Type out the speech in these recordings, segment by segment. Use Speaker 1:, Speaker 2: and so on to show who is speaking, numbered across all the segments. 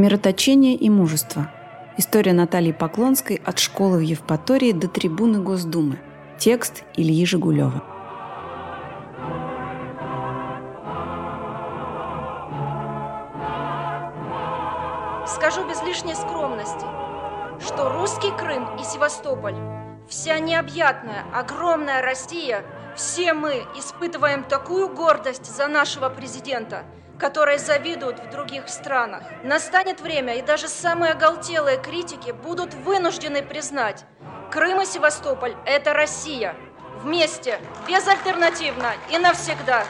Speaker 1: Мироточение и мужество. История Натальи Поклонской от школы в Евпатории до трибуны Госдумы. Текст Ильи Жигулева.
Speaker 2: Скажу без лишней скромности, что русский Крым и Севастополь, вся необъятная, огромная Россия, все мы испытываем такую гордость за нашего президента – которые завидуют в других странах. Настанет время, и даже самые оголтелые критики будут вынуждены признать, Крым и Севастополь – это Россия. Вместе, безальтернативно и навсегда.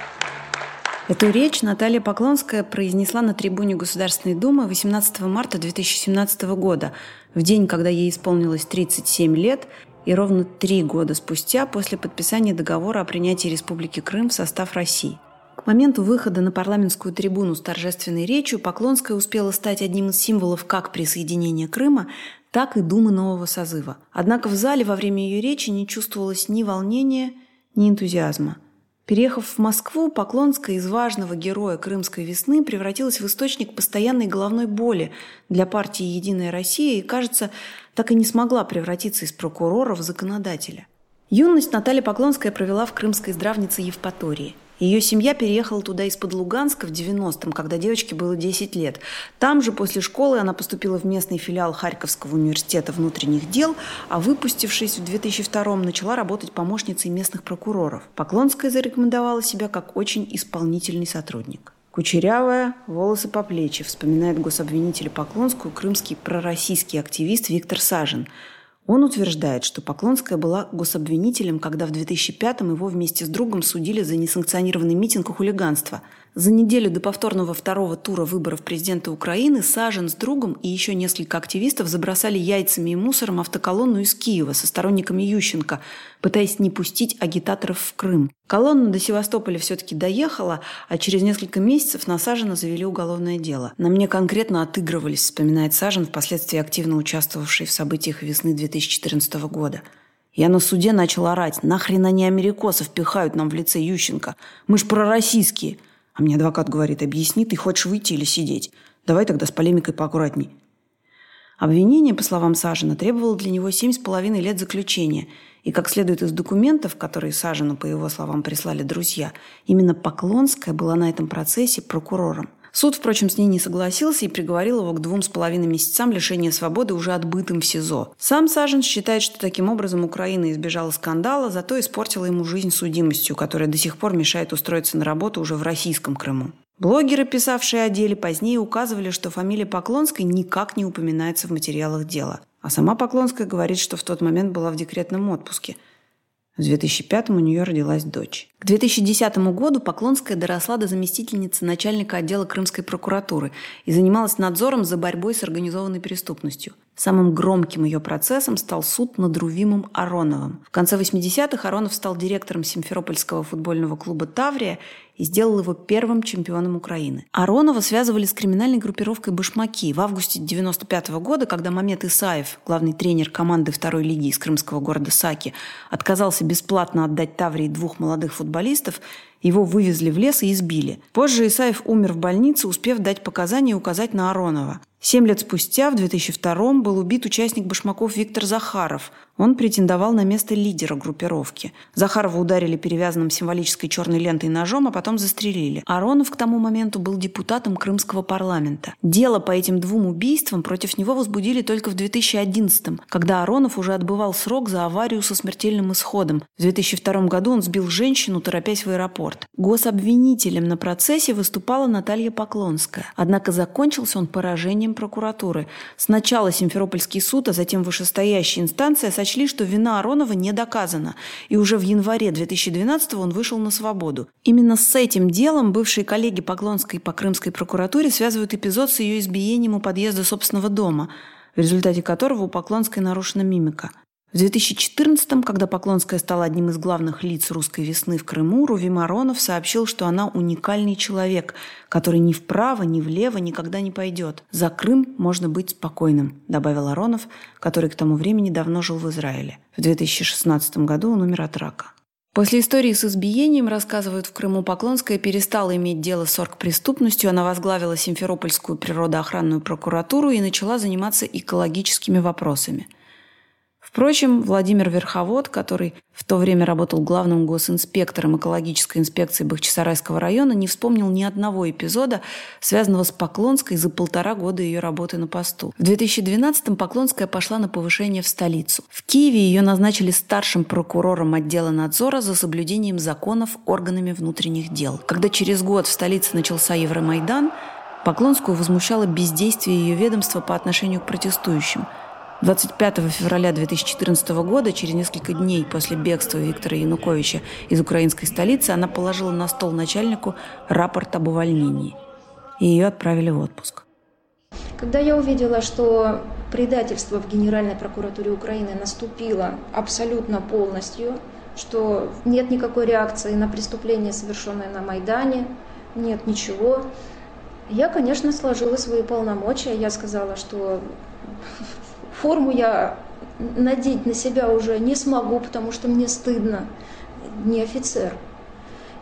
Speaker 1: Эту речь Наталья Поклонская произнесла на трибуне Государственной Думы 18 марта 2017 года, в день, когда ей исполнилось 37 лет, и ровно три года спустя после подписания договора о принятии Республики Крым в состав России – к моменту выхода на парламентскую трибуну с торжественной речью Поклонская успела стать одним из символов как присоединения Крыма, так и Думы нового созыва. Однако в зале во время ее речи не чувствовалось ни волнения, ни энтузиазма. Переехав в Москву, Поклонская из важного героя Крымской весны превратилась в источник постоянной головной боли для партии «Единая Россия» и, кажется, так и не смогла превратиться из прокурора в законодателя. Юность Наталья Поклонская провела в крымской здравнице Евпатории – ее семья переехала туда из-под Луганска в 90-м, когда девочке было 10 лет. Там же после школы она поступила в местный филиал Харьковского университета внутренних дел, а выпустившись в 2002-м, начала работать помощницей местных прокуроров. Поклонская зарекомендовала себя как очень исполнительный сотрудник. Кучерявая, волосы по плечи, вспоминает гособвинителя Поклонскую крымский пророссийский активист Виктор Сажин – он утверждает, что Поклонская была гособвинителем, когда в 2005-м его вместе с другом судили за несанкционированный митинг и хулиганство – за неделю до повторного второго тура выборов президента Украины Сажен с другом и еще несколько активистов забросали яйцами и мусором автоколонну из Киева со сторонниками Ющенко, пытаясь не пустить агитаторов в Крым. Колонна до Севастополя все-таки доехала, а через несколько месяцев на Сажена завели уголовное дело. На мне конкретно отыгрывались, вспоминает Сажен, впоследствии активно участвовавший в событиях весны 2014 года. Я на суде начал орать. Нахрен они америкосов пихают нам в лице Ющенко? Мы ж пророссийские. А мне адвокат говорит, объясни, ты хочешь выйти или сидеть? Давай тогда с полемикой поаккуратней. Обвинение, по словам Сажина, требовало для него семь с половиной лет заключения. И, как следует из документов, которые Сажину, по его словам, прислали друзья, именно Поклонская была на этом процессе прокурором. Суд, впрочем, с ней не согласился и приговорил его к двум с половиной месяцам лишения свободы уже отбытым в СИЗО. Сам Сажен считает, что таким образом Украина избежала скандала, зато испортила ему жизнь судимостью, которая до сих пор мешает устроиться на работу уже в российском Крыму. Блогеры, писавшие о деле, позднее указывали, что фамилия Поклонской никак не упоминается в материалах дела. А сама Поклонская говорит, что в тот момент была в декретном отпуске – в 2005 у нее родилась дочь. К 2010 году Поклонская доросла до заместительницы начальника отдела Крымской прокуратуры и занималась надзором за борьбой с организованной преступностью. Самым громким ее процессом стал суд над Рувимом Ароновым. В конце 80-х Аронов стал директором Симферопольского футбольного клуба «Таврия» и сделал его первым чемпионом Украины. Аронова связывали с криминальной группировкой «Башмаки». В августе 95 -го года, когда Мамед Исаев, главный тренер команды второй лиги из крымского города Саки, отказался бесплатно отдать Таврии двух молодых футболистов, его вывезли в лес и избили. Позже Исаев умер в больнице, успев дать показания и указать на Аронова. Семь лет спустя, в 2002 был убит участник башмаков Виктор Захаров. Он претендовал на место лидера группировки. Захарова ударили перевязанным символической черной лентой ножом, а потом застрелили. Аронов к тому моменту был депутатом Крымского парламента. Дело по этим двум убийствам против него возбудили только в 2011 когда Аронов уже отбывал срок за аварию со смертельным исходом. В 2002 году он сбил женщину, торопясь в аэропорт. Гособвинителем на процессе выступала Наталья Поклонская. Однако закончился он поражением прокуратуры. Сначала Симферопольский суд, а затем вышестоящая инстанция сочли что вина Аронова не доказана, и уже в январе 2012 он вышел на свободу. Именно с этим делом бывшие коллеги Поклонской по Крымской прокуратуре связывают эпизод с ее избиением у подъезда собственного дома, в результате которого у Поклонской нарушена мимика. В 2014-м, когда Поклонская стала одним из главных лиц русской весны в Крыму, Руви Маронов сообщил, что она уникальный человек, который ни вправо, ни влево никогда не пойдет. «За Крым можно быть спокойным», – добавил Аронов, который к тому времени давно жил в Израиле. В 2016 году он умер от рака. После истории с избиением, рассказывают в Крыму, Поклонская перестала иметь дело с оргпреступностью, она возглавила Симферопольскую природоохранную прокуратуру и начала заниматься экологическими вопросами – Впрочем, Владимир Верховод, который в то время работал главным госинспектором экологической инспекции Бахчисарайского района, не вспомнил ни одного эпизода, связанного с Поклонской за полтора года ее работы на посту. В 2012-м Поклонская пошла на повышение в столицу. В Киеве ее назначили старшим прокурором отдела надзора за соблюдением законов органами внутренних дел. Когда через год в столице начался Евромайдан, Поклонскую возмущало бездействие ее ведомства по отношению к протестующим – 25 февраля 2014 года, через несколько дней после бегства Виктора Януковича из украинской столицы, она положила на стол начальнику рапорт об увольнении. И ее отправили в отпуск.
Speaker 2: Когда я увидела, что предательство в Генеральной прокуратуре Украины наступило абсолютно полностью, что нет никакой реакции на преступление, совершенное на Майдане, нет ничего, я, конечно, сложила свои полномочия. Я сказала, что Форму я надеть на себя уже не смогу, потому что мне стыдно, не офицер.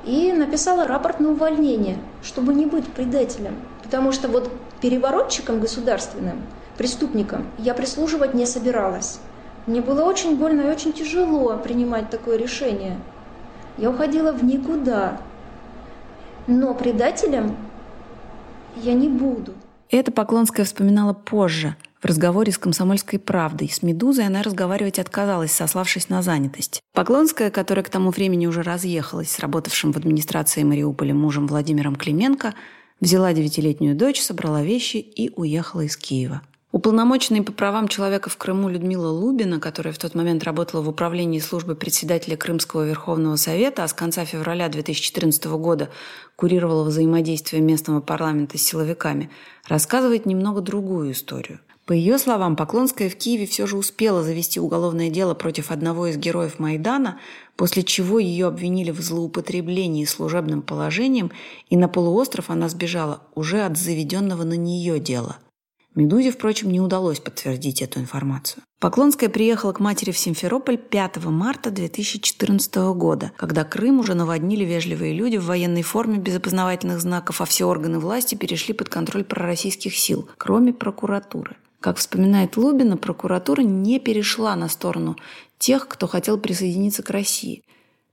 Speaker 2: И написала рапорт на увольнение, чтобы не быть предателем. Потому что вот переворотчиком государственным, преступником, я прислуживать не собиралась. Мне было очень больно и очень тяжело принимать такое решение. Я уходила в никуда. Но предателем я не буду.
Speaker 1: Это Поклонская вспоминала позже – в разговоре с «Комсомольской правдой» с «Медузой» она разговаривать отказалась, сославшись на занятость. Поклонская, которая к тому времени уже разъехалась с работавшим в администрации Мариуполя мужем Владимиром Клименко, взяла девятилетнюю дочь, собрала вещи и уехала из Киева. Уполномоченный по правам человека в Крыму Людмила Лубина, которая в тот момент работала в управлении службы председателя Крымского Верховного Совета, а с конца февраля 2014 года курировала взаимодействие местного парламента с силовиками, рассказывает немного другую историю. По ее словам, Поклонская в Киеве все же успела завести уголовное дело против одного из героев Майдана, после чего ее обвинили в злоупотреблении служебным положением, и на полуостров она сбежала уже от заведенного на нее дела. Медузе, впрочем, не удалось подтвердить эту информацию. Поклонская приехала к матери в Симферополь 5 марта 2014 года, когда Крым уже наводнили вежливые люди в военной форме без опознавательных знаков, а все органы власти перешли под контроль пророссийских сил, кроме прокуратуры. Как вспоминает Лубина, прокуратура не перешла на сторону тех, кто хотел присоединиться к России.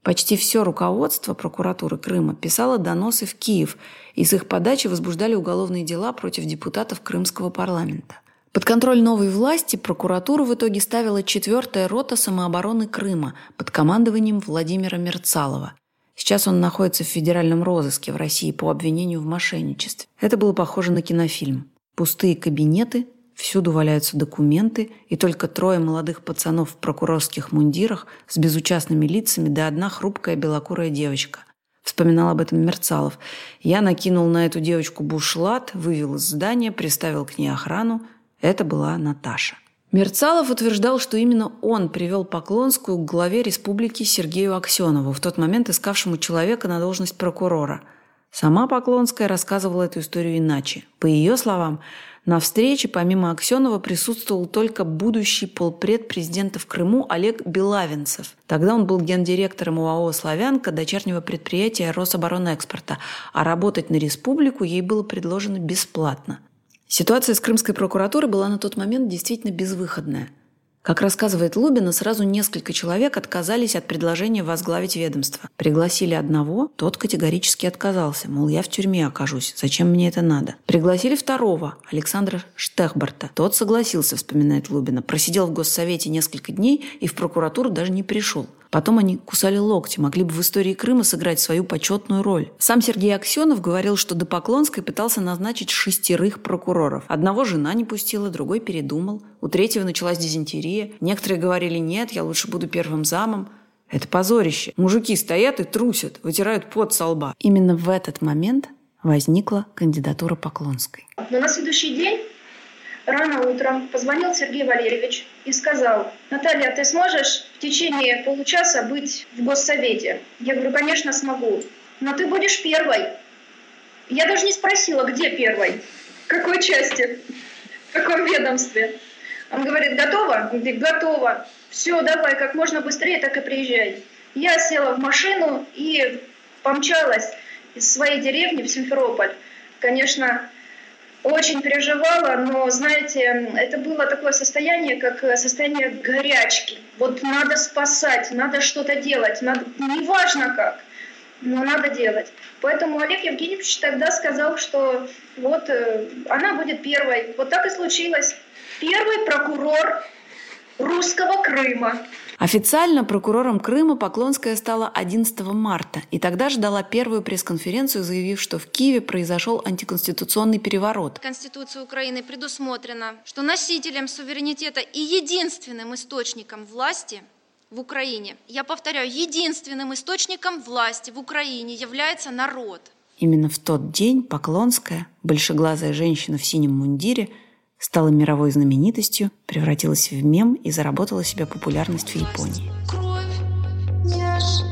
Speaker 1: Почти все руководство прокуратуры Крыма писало доносы в Киев, и с их подачи возбуждали уголовные дела против депутатов Крымского парламента. Под контроль новой власти прокуратура в итоге ставила четвертая рота самообороны Крыма под командованием Владимира Мерцалова. Сейчас он находится в федеральном розыске в России по обвинению в мошенничестве. Это было похоже на кинофильм. Пустые кабинеты, Всюду валяются документы, и только трое молодых пацанов в прокурорских мундирах с безучастными лицами, да одна хрупкая белокурая девочка. Вспоминал об этом Мерцалов. Я накинул на эту девочку бушлат, вывел из здания, приставил к ней охрану. Это была Наташа. Мерцалов утверждал, что именно он привел Поклонскую к главе республики Сергею Аксенову, в тот момент искавшему человека на должность прокурора. Сама Поклонская рассказывала эту историю иначе. По ее словам, на встрече помимо Аксенова присутствовал только будущий полпред президента в Крыму Олег Белавинцев. Тогда он был гендиректором УАО «Славянка», дочернего предприятия Рособоронэкспорта, а работать на республику ей было предложено бесплатно. Ситуация с крымской прокуратурой была на тот момент действительно безвыходная – как рассказывает Лубина, сразу несколько человек отказались от предложения возглавить ведомство. Пригласили одного, тот категорически отказался, мол, я в тюрьме окажусь, зачем мне это надо. Пригласили второго, Александра Штехбарта. Тот согласился, вспоминает Лубина, просидел в Госсовете несколько дней и в прокуратуру даже не пришел. Потом они кусали локти, могли бы в истории Крыма сыграть свою почетную роль. Сам Сергей Аксенов говорил, что до Поклонской пытался назначить шестерых прокуроров. Одного жена не пустила, другой передумал. У третьего началась дизентерия. Некоторые говорили «нет, я лучше буду первым замом». Это позорище. Мужики стоят и трусят, вытирают пот со лба. Именно в этот момент возникла кандидатура Поклонской.
Speaker 3: Но на следующий день рано утром позвонил Сергей Валерьевич и сказал, Наталья, ты сможешь в течение получаса быть в госсовете? Я говорю, конечно, смогу. Но ты будешь первой. Я даже не спросила, где первой, в какой части, в каком ведомстве. Он говорит, готово? Он говорит, готово. Все, давай, как можно быстрее, так и приезжай. Я села в машину и помчалась из своей деревни в Симферополь. Конечно, очень переживала, но, знаете, это было такое состояние, как состояние горячки. Вот надо спасать, надо что-то делать, надо, неважно как, но надо делать. Поэтому Олег Евгеньевич тогда сказал, что вот э, она будет первой. Вот так и случилось. Первый прокурор русского Крыма.
Speaker 1: Официально прокурором Крыма Поклонская стала 11 марта и тогда же дала первую пресс-конференцию, заявив, что в Киеве произошел антиконституционный переворот.
Speaker 2: В Конституции Украины предусмотрено, что носителем суверенитета и единственным источником власти в Украине, я повторяю, единственным источником власти в Украине является народ.
Speaker 1: Именно в тот день Поклонская, большеглазая женщина в синем мундире – стала мировой знаменитостью, превратилась в мем и заработала себе популярность в Японии.
Speaker 2: Кровь, мяш.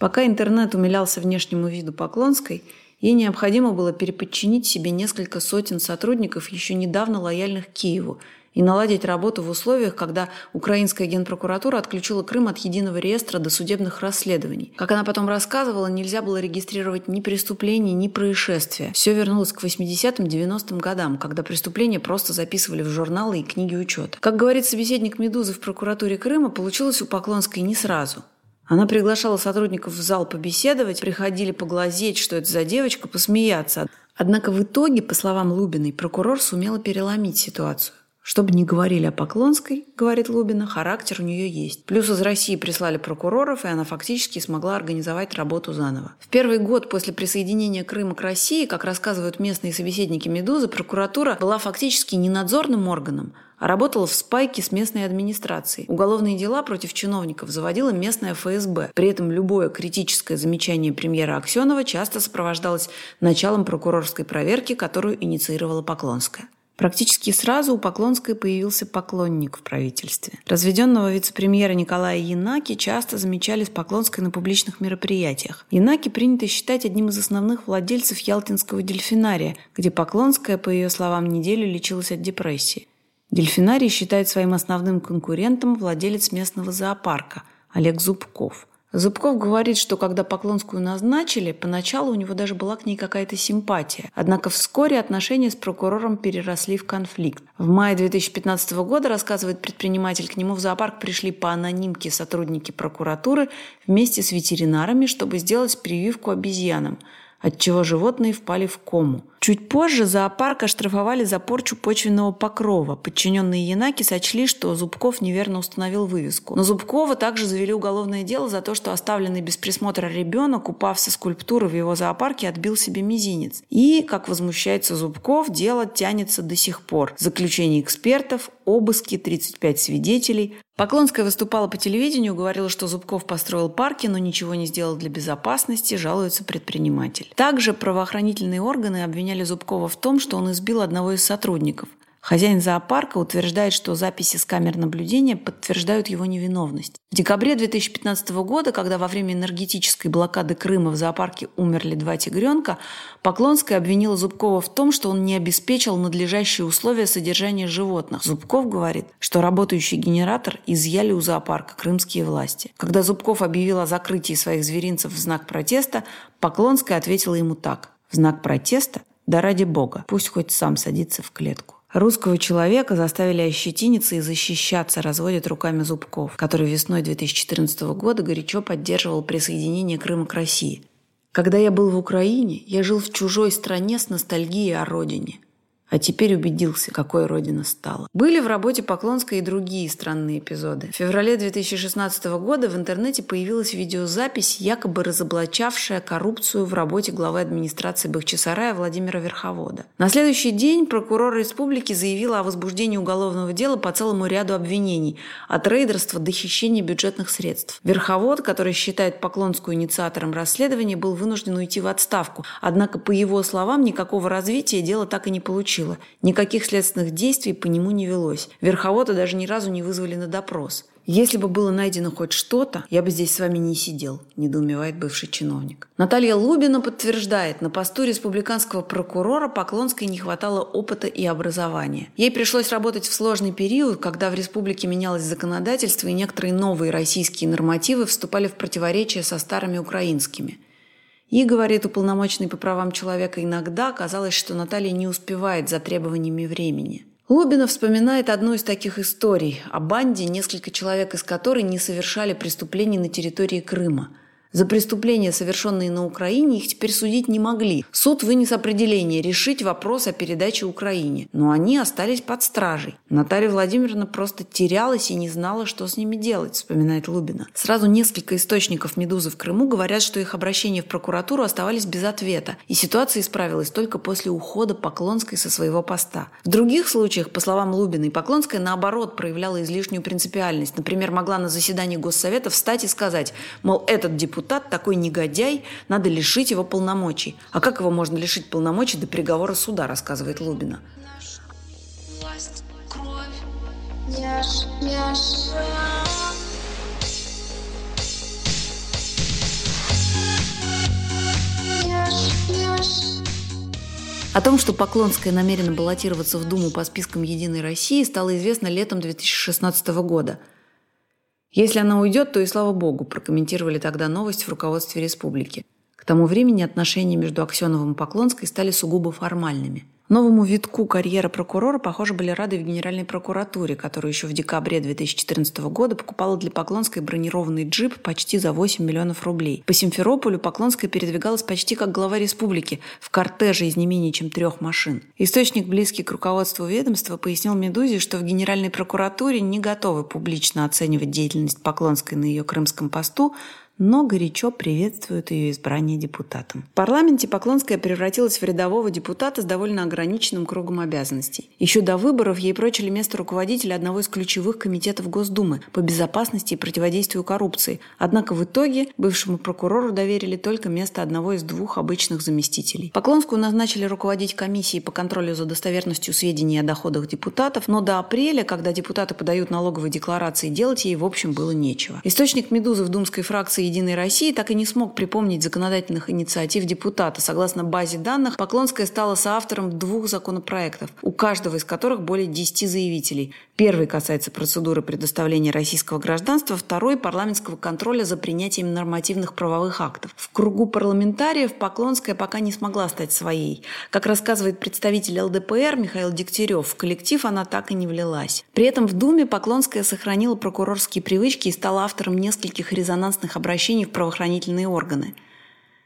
Speaker 1: Пока интернет умилялся внешнему виду Поклонской, ей необходимо было переподчинить себе несколько сотен сотрудников, еще недавно лояльных Киеву, и наладить работу в условиях, когда украинская генпрокуратура отключила Крым от единого реестра до судебных расследований. Как она потом рассказывала, нельзя было регистрировать ни преступления, ни происшествия. Все вернулось к 80-м, 90-м годам, когда преступления просто записывали в журналы и книги учета. Как говорит собеседник «Медузы» в прокуратуре Крыма, получилось у Поклонской не сразу. Она приглашала сотрудников в зал побеседовать, приходили поглазеть, что это за девочка, посмеяться. Однако в итоге, по словам Лубиной, прокурор сумела переломить ситуацию. Чтобы не говорили о Поклонской, говорит Лубина, характер у нее есть. Плюс из России прислали прокуроров, и она фактически смогла организовать работу заново. В первый год после присоединения Крыма к России, как рассказывают местные собеседники «Медузы», прокуратура была фактически не надзорным органом, работала в спайке с местной администрацией. Уголовные дела против чиновников заводила местная ФСБ. При этом любое критическое замечание премьера Аксенова часто сопровождалось началом прокурорской проверки, которую инициировала Поклонская. Практически сразу у Поклонской появился поклонник в правительстве. Разведенного вице-премьера Николая Янаки часто замечали с Поклонской на публичных мероприятиях. Янаки принято считать одним из основных владельцев Ялтинского дельфинария, где Поклонская, по ее словам, неделю лечилась от депрессии. Дельфинарий считает своим основным конкурентом владелец местного зоопарка Олег Зубков. Зубков говорит, что когда Поклонскую назначили, поначалу у него даже была к ней какая-то симпатия. Однако вскоре отношения с прокурором переросли в конфликт. В мае 2015 года, рассказывает предприниматель, к нему в зоопарк пришли по анонимке сотрудники прокуратуры вместе с ветеринарами, чтобы сделать прививку обезьянам – отчего животные впали в кому. Чуть позже зоопарк оштрафовали за порчу почвенного покрова. Подчиненные Янаки сочли, что Зубков неверно установил вывеску. Но Зубкова также завели уголовное дело за то, что оставленный без присмотра ребенок, упав со скульптуры в его зоопарке, отбил себе мизинец. И, как возмущается Зубков, дело тянется до сих пор. Заключение экспертов, обыски, 35 свидетелей. Поклонская выступала по телевидению, говорила, что Зубков построил парки, но ничего не сделал для безопасности, жалуется предприниматель. Также правоохранительные органы обвиняли Зубкова в том, что он избил одного из сотрудников. Хозяин зоопарка утверждает, что записи с камер наблюдения подтверждают его невиновность. В декабре 2015 года, когда во время энергетической блокады Крыма в зоопарке умерли два тигренка, Поклонская обвинила Зубкова в том, что он не обеспечил надлежащие условия содержания животных. Зубков говорит, что работающий генератор изъяли у зоопарка крымские власти. Когда Зубков объявил о закрытии своих зверинцев в знак протеста, Поклонская ответила ему так. В знак протеста? Да ради бога, пусть хоть сам садится в клетку. Русского человека заставили ощетиниться и защищаться, разводят руками Зубков, который весной 2014 года горячо поддерживал присоединение Крыма к России. Когда я был в Украине, я жил в чужой стране с ностальгией о родине – а теперь убедился, какой родина стала. Были в работе Поклонской и другие странные эпизоды. В феврале 2016 года в интернете появилась видеозапись, якобы разоблачавшая коррупцию в работе главы администрации Бахчисарая Владимира Верховода. На следующий день прокурор республики заявила о возбуждении уголовного дела по целому ряду обвинений – от рейдерства до хищения бюджетных средств. Верховод, который считает Поклонскую инициатором расследования, был вынужден уйти в отставку. Однако, по его словам, никакого развития дело так и не получилось получила. Никаких следственных действий по нему не велось. Верховода даже ни разу не вызвали на допрос. «Если бы было найдено хоть что-то, я бы здесь с вами не сидел», – недоумевает бывший чиновник. Наталья Лубина подтверждает, на посту республиканского прокурора Поклонской не хватало опыта и образования. Ей пришлось работать в сложный период, когда в республике менялось законодательство и некоторые новые российские нормативы вступали в противоречие со старыми украинскими. И, говорит уполномоченный по правам человека, иногда казалось, что Наталья не успевает за требованиями времени. Лубина вспоминает одну из таких историй о банде, несколько человек из которой не совершали преступлений на территории Крыма – за преступления, совершенные на Украине, их теперь судить не могли. Суд вынес определение решить вопрос о передаче Украине, но они остались под стражей. Наталья Владимировна просто терялась и не знала, что с ними делать, вспоминает Лубина. Сразу несколько источников «Медузы» в Крыму говорят, что их обращения в прокуратуру оставались без ответа, и ситуация исправилась только после ухода Поклонской со своего поста. В других случаях, по словам Лубиной, Поклонская, наоборот, проявляла излишнюю принципиальность. Например, могла на заседании Госсовета встать и сказать, мол, этот депутат депутат такой негодяй, надо лишить его полномочий. А как его можно лишить полномочий до приговора суда, рассказывает Лубина. О том, что Поклонская намерена баллотироваться в Думу по спискам «Единой России», стало известно летом 2016 года – если она уйдет, то и слава богу, прокомментировали тогда новость в руководстве республики. К тому времени отношения между Аксеновым и Поклонской стали сугубо формальными – Новому витку карьеры прокурора, похоже, были рады в Генеральной прокуратуре, которая еще в декабре 2014 года покупала для Поклонской бронированный джип почти за 8 миллионов рублей. По Симферополю Поклонская передвигалась почти как глава республики в кортеже из не менее чем трех машин. Источник, близкий к руководству ведомства, пояснил «Медузе», что в Генеральной прокуратуре не готовы публично оценивать деятельность Поклонской на ее крымском посту, но горячо приветствуют ее избрание депутатом. В парламенте Поклонская превратилась в рядового депутата с довольно ограниченным кругом обязанностей. Еще до выборов ей прочили место руководителя одного из ключевых комитетов Госдумы по безопасности и противодействию коррупции. Однако в итоге бывшему прокурору доверили только место одного из двух обычных заместителей. Поклонскую назначили руководить комиссией по контролю за достоверностью сведений о доходах депутатов, но до апреля, когда депутаты подают налоговые декларации, делать ей в общем было нечего. Источник «Медузы» в думской фракции «Единой России» так и не смог припомнить законодательных инициатив депутата. Согласно базе данных, Поклонская стала соавтором двух законопроектов, у каждого из которых более 10 заявителей. Первый касается процедуры предоставления российского гражданства, второй – парламентского контроля за принятием нормативных правовых актов. В кругу парламентариев Поклонская пока не смогла стать своей. Как рассказывает представитель ЛДПР Михаил Дегтярев, в коллектив она так и не влилась. При этом в Думе Поклонская сохранила прокурорские привычки и стала автором нескольких резонансных обращений обращений в правоохранительные органы.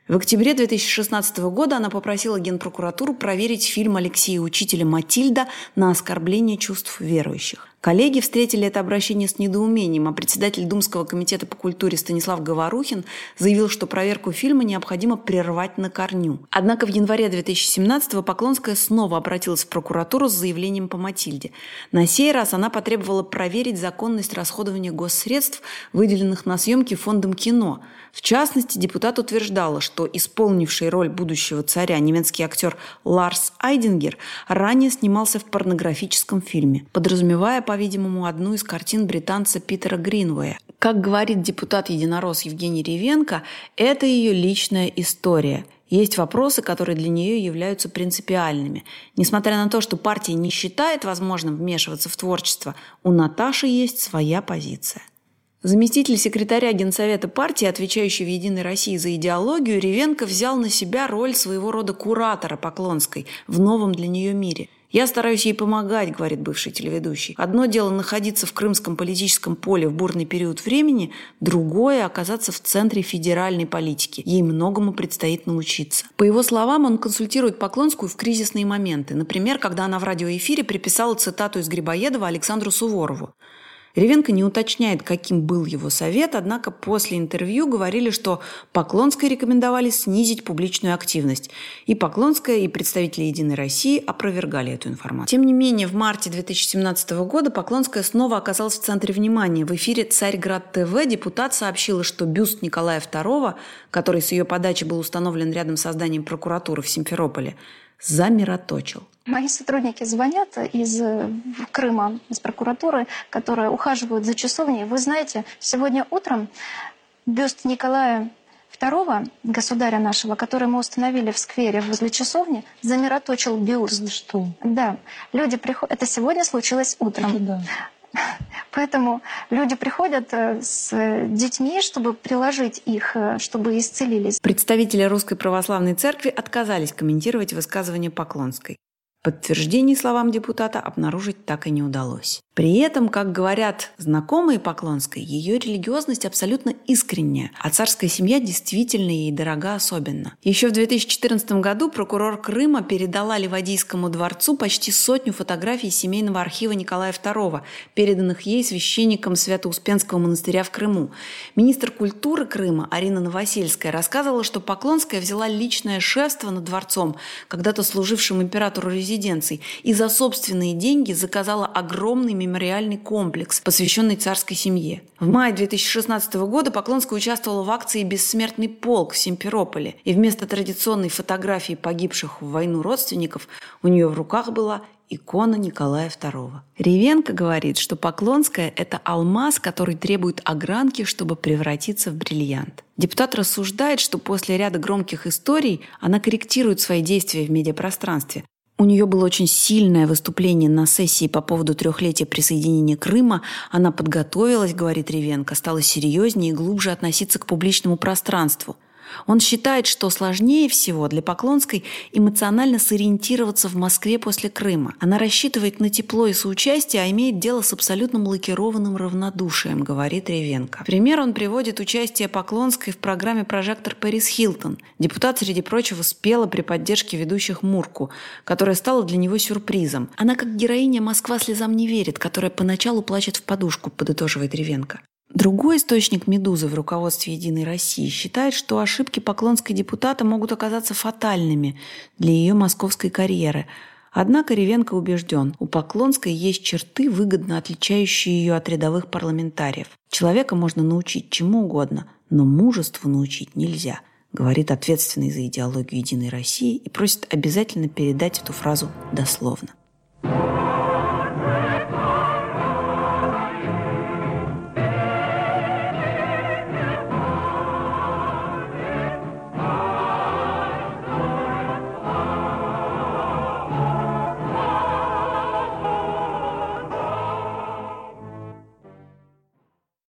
Speaker 1: В октябре 2016 года она попросила Генпрокуратуру проверить фильм Алексея Учителя «Матильда» на оскорбление чувств верующих. Коллеги встретили это обращение с недоумением, а председатель Думского комитета по культуре Станислав Говорухин заявил, что проверку фильма необходимо прервать на корню. Однако в январе 2017-го Поклонская снова обратилась в прокуратуру с заявлением по Матильде. На сей раз она потребовала проверить законность расходования госсредств, выделенных на съемки фондом кино. В частности, депутат утверждала, что исполнивший роль будущего царя немецкий актер Ларс Айдингер ранее снимался в порнографическом фильме, подразумевая по по-видимому, одну из картин британца Питера Гринвея. Как говорит депутат Единорос Евгений Ревенко, это ее личная история. Есть вопросы, которые для нее являются принципиальными. Несмотря на то, что партия не считает возможным вмешиваться в творчество, у Наташи есть своя позиция. Заместитель секретаря Генсовета партии, отвечающий в «Единой России» за идеологию, Ревенко взял на себя роль своего рода куратора Поклонской в новом для нее мире – «Я стараюсь ей помогать», — говорит бывший телеведущий. «Одно дело находиться в крымском политическом поле в бурный период времени, другое — оказаться в центре федеральной политики. Ей многому предстоит научиться». По его словам, он консультирует Поклонскую в кризисные моменты. Например, когда она в радиоэфире приписала цитату из Грибоедова Александру Суворову. Ревенко не уточняет, каким был его совет, однако после интервью говорили, что Поклонской рекомендовали снизить публичную активность. И Поклонская, и представители «Единой России» опровергали эту информацию. Тем не менее, в марте 2017 года Поклонская снова оказалась в центре внимания. В эфире «Царьград ТВ» депутат сообщила, что бюст Николая II, который с ее подачи был установлен рядом с зданием прокуратуры в Симферополе, замироточил.
Speaker 4: Мои сотрудники звонят из э, Крыма, из прокуратуры, которые ухаживают за часовней. Вы знаете, сегодня утром бюст Николая II, государя нашего, который мы установили в сквере возле часовни, замироточил бюст.
Speaker 5: Что?
Speaker 4: Да. Люди приходят... Это сегодня случилось утром.
Speaker 5: Да.
Speaker 4: Поэтому люди приходят э, с детьми, чтобы приложить их, э, чтобы исцелились.
Speaker 1: Представители Русской Православной Церкви отказались комментировать высказывание Поклонской. Подтверждений словам депутата обнаружить так и не удалось. При этом, как говорят знакомые Поклонской, ее религиозность абсолютно искренняя, а царская семья действительно ей дорога особенно. Еще в 2014 году прокурор Крыма передала Ливадийскому дворцу почти сотню фотографий семейного архива Николая II, переданных ей священником Свято-Успенского монастыря в Крыму. Министр культуры Крыма Арина Новосельская рассказывала, что Поклонская взяла личное шефство над дворцом, когда-то служившим императору резиденций, и за собственные деньги заказала огромный мемориальный комплекс, посвященный царской семье. В мае 2016 года Поклонская участвовала в акции «Бессмертный полк» в Симферополе, и вместо традиционной фотографии погибших в войну родственников у нее в руках была икона Николая II. Ревенко говорит, что Поклонская – это алмаз, который требует огранки, чтобы превратиться в бриллиант. Депутат рассуждает, что после ряда громких историй она корректирует свои действия в медиапространстве, у нее было очень сильное выступление на сессии по поводу трехлетия присоединения Крыма. Она подготовилась, говорит Ревенко, стала серьезнее и глубже относиться к публичному пространству. Он считает, что сложнее всего для Поклонской эмоционально сориентироваться в Москве после Крыма. Она рассчитывает на тепло и соучастие, а имеет дело с абсолютно лакированным равнодушием, говорит Ревенко. Пример он приводит участие Поклонской в программе «Прожектор Пэрис Хилтон». Депутат, среди прочего, спела при поддержке ведущих Мурку, которая стала для него сюрпризом. Она как героиня «Москва слезам не верит», которая поначалу плачет в подушку, подытоживает Ревенко. Другой источник «Медузы» в руководстве «Единой России» считает, что ошибки поклонской депутата могут оказаться фатальными для ее московской карьеры. Однако Ревенко убежден, у Поклонской есть черты, выгодно отличающие ее от рядовых парламентариев. Человека можно научить чему угодно, но мужеству научить нельзя, говорит ответственный за идеологию «Единой России» и просит обязательно передать эту фразу дословно.